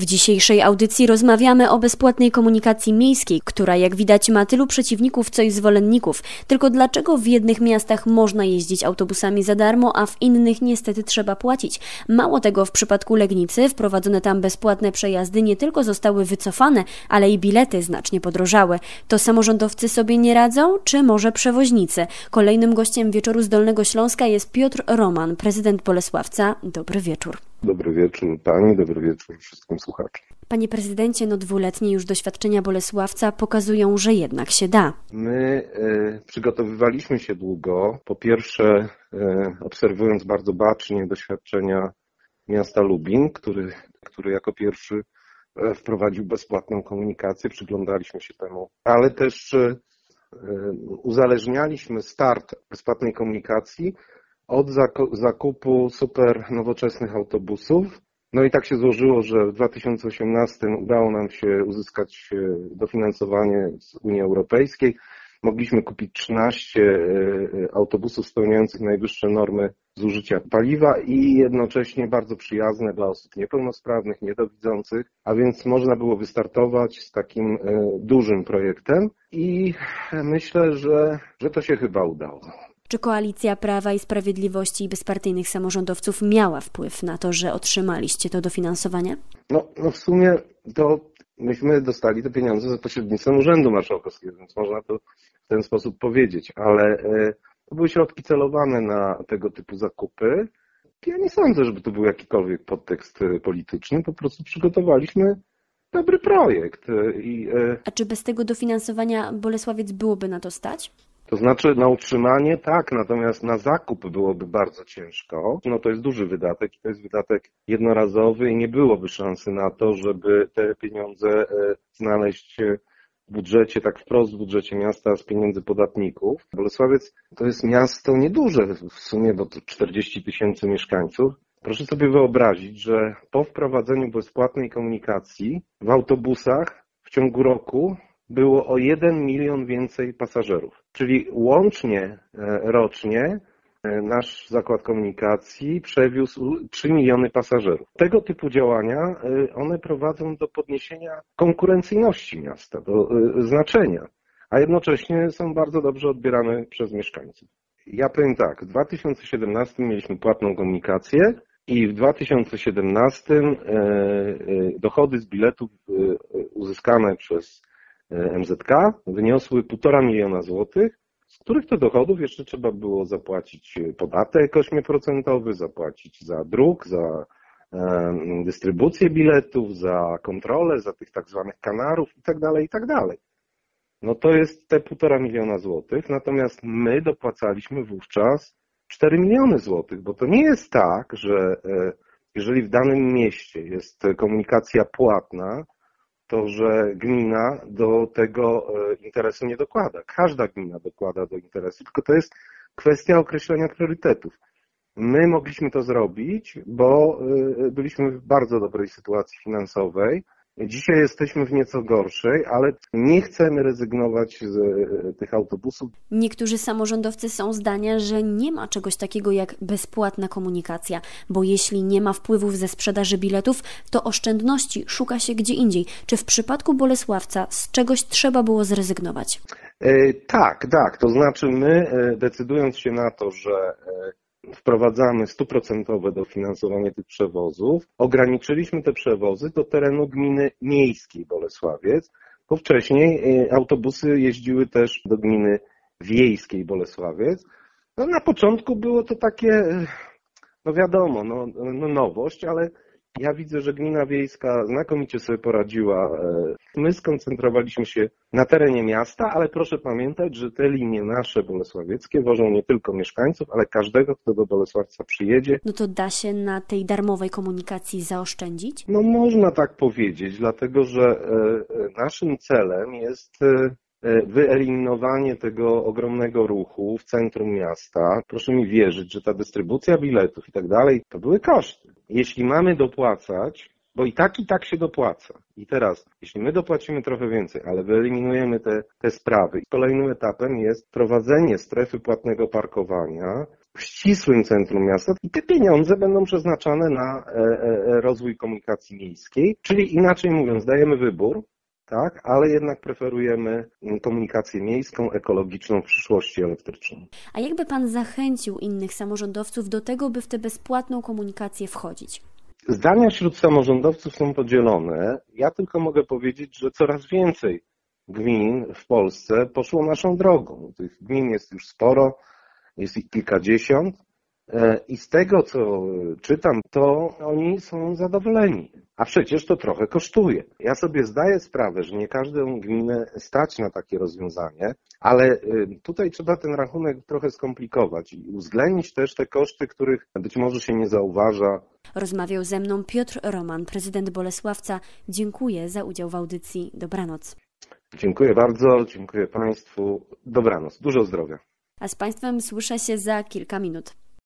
W dzisiejszej audycji rozmawiamy o bezpłatnej komunikacji miejskiej, która jak widać ma tylu przeciwników, co i zwolenników. Tylko dlaczego w jednych miastach można jeździć autobusami za darmo, a w innych niestety trzeba płacić? Mało tego, w przypadku Legnicy wprowadzone tam bezpłatne przejazdy nie tylko zostały wycofane, ale i bilety znacznie podrożały. To samorządowcy sobie nie radzą, czy może przewoźnicy? Kolejnym gościem wieczoru z Dolnego Śląska jest Piotr Roman, prezydent Bolesławca. Dobry wieczór. Dobry wieczór Pani, dobry wieczór wszystkim słuchaczom. Panie prezydencie, no dwuletnie już doświadczenia Bolesławca pokazują, że jednak się da. My e, przygotowywaliśmy się długo. Po pierwsze, e, obserwując bardzo bacznie doświadczenia miasta Lubin, który, który jako pierwszy e, wprowadził bezpłatną komunikację, przyglądaliśmy się temu, ale też e, uzależnialiśmy start bezpłatnej komunikacji od zakupu super nowoczesnych autobusów. No i tak się złożyło, że w 2018 udało nam się uzyskać e, dofinansowanie z Unii Europejskiej. Mogliśmy kupić 13 e, autobusów spełniających najwyższe normy zużycia paliwa i jednocześnie bardzo przyjazne dla osób niepełnosprawnych, niedowidzących, a więc można było wystartować z takim e, dużym projektem i myślę, że, że to się chyba udało. Czy koalicja Prawa i Sprawiedliwości i bezpartyjnych samorządowców miała wpływ na to, że otrzymaliście to dofinansowanie? No, no w sumie to myśmy dostali te pieniądze za pośrednictwem Urzędu Marszałkowskiego, więc można to w ten sposób powiedzieć, ale e, to były środki celowane na tego typu zakupy. Ja nie sądzę, żeby to był jakikolwiek podtekst e, polityczny, po prostu przygotowaliśmy dobry projekt. E, I, A czy bez tego dofinansowania Bolesławiec byłoby na to stać? To znaczy na utrzymanie tak, natomiast na zakup byłoby bardzo ciężko. No to jest duży wydatek i to jest wydatek jednorazowy i nie byłoby szansy na to, żeby te pieniądze e, znaleźć w budżecie, tak wprost w budżecie miasta z pieniędzy podatników. Bolesławiec to jest miasto nieduże w sumie, bo to 40 tysięcy mieszkańców. Proszę sobie wyobrazić, że po wprowadzeniu bezpłatnej komunikacji w autobusach w ciągu roku było o 1 milion więcej pasażerów. Czyli łącznie e, rocznie e, nasz zakład komunikacji przewiózł 3 miliony pasażerów. Tego typu działania, e, one prowadzą do podniesienia konkurencyjności miasta, do znaczenia, a jednocześnie są bardzo dobrze odbierane przez mieszkańców. Ja powiem tak, w 2017 mieliśmy płatną komunikację i w 2017 dochody z biletów uzyskane przez MZK wyniosły 1,5 miliona złotych, z których to dochodów jeszcze trzeba było zapłacić podatek 8%, zapłacić za druk, za dystrybucję biletów, za kontrolę, za tych tak zwanych kanarów itd., tak itd. Tak no to jest te 1,5 miliona złotych, natomiast my dopłacaliśmy wówczas 4 miliony złotych, bo to nie jest tak, że e, jeżeli w danym mieście jest komunikacja płatna, to, że gmina do tego e, interesu nie dokłada. Każda gmina dokłada do interesu, tylko to jest kwestia określenia priorytetów. My mogliśmy to zrobić, bo e, byliśmy w bardzo dobrej sytuacji finansowej Dzisiaj jesteśmy w nieco gorszej, ale nie chcemy rezygnować z e, tych autobusów. Niektórzy samorządowcy są zdania, że nie ma czegoś takiego jak bezpłatna komunikacja, bo jeśli nie ma wpływów ze sprzedaży biletów, to oszczędności szuka się gdzie indziej. Czy w przypadku Bolesławca z czegoś trzeba było zrezygnować? E, tak, tak. To znaczy my e, decydując się na to, że wprowadzamy stuprocentowe dofinansowanie tych przewozów. Ograniczyliśmy te przewozy do terenu gminy miejskiej Bolesławiec, bo wcześniej y, autobusy jeździły też do gminy wiejskiej Bolesławiec. No, na początku było to takie, y, no wiadomo, no, no nowość, ale ja widzę, że gmina wiejska znakomicie sobie poradziła. E, my skoncentrowaliśmy się na terenie miasta, ale proszę pamiętać, że te linie nasze bolesławieckie wożą nie tylko mieszkańców, ale każdego, kto do Bolesławca przyjedzie. No to da się na tej darmowej komunikacji zaoszczędzić? No można tak powiedzieć, dlatego że e, e, naszym celem jest wyeliminowanie tego ogromnego ruchu w centrum miasta. Proszę mi wierzyć, że ta dystrybucja biletów i tak dalej, to były koszty. Jeśli mamy dopłacać, bo i tak i tak się dopłaca. I teraz, jeśli my dopłacimy trochę więcej, ale wyeliminujemy te, te sprawy, kolejnym etapem jest prowadzenie strefy płatnego parkowania w ścisłym centrum miasta i te pieniądze będą przeznaczane na e, e, rozwój komunikacji miejskiej, czyli inaczej mówiąc, dajemy wybór, tak, ale jednak preferujemy komunikację miejską, ekologiczną w przyszłości elektryczną. A jakby Pan zachęcił innych samorządowców do tego, by w tę bezpłatną komunikację wchodzić? Zdania wśród samorządowców są podzielone. Ja tylko mogę powiedzieć, że coraz więcej gmin w Polsce poszło naszą drogą. Tych gmin jest już sporo, jest ich kilkadziesiąt. E, I z tego, co czytam, to oni są zadowoleni. A przecież to trochę kosztuje. Ja sobie zdaję sprawę, że nie każdą gminę stać na takie rozwiązanie, ale e, tutaj trzeba ten rachunek trochę skomplikować i uwzględnić też te koszty, których być może się nie zauważa. Rozmawiał ze mną Piotr Roman, prezydent Bolesławca. Dziękuję za udział w audycji. Dobranoc. Dziękuję bardzo, dziękuję Państwu. Dobranoc. Dużo zdrowia. A z Państwem słyszę się za kilka minut.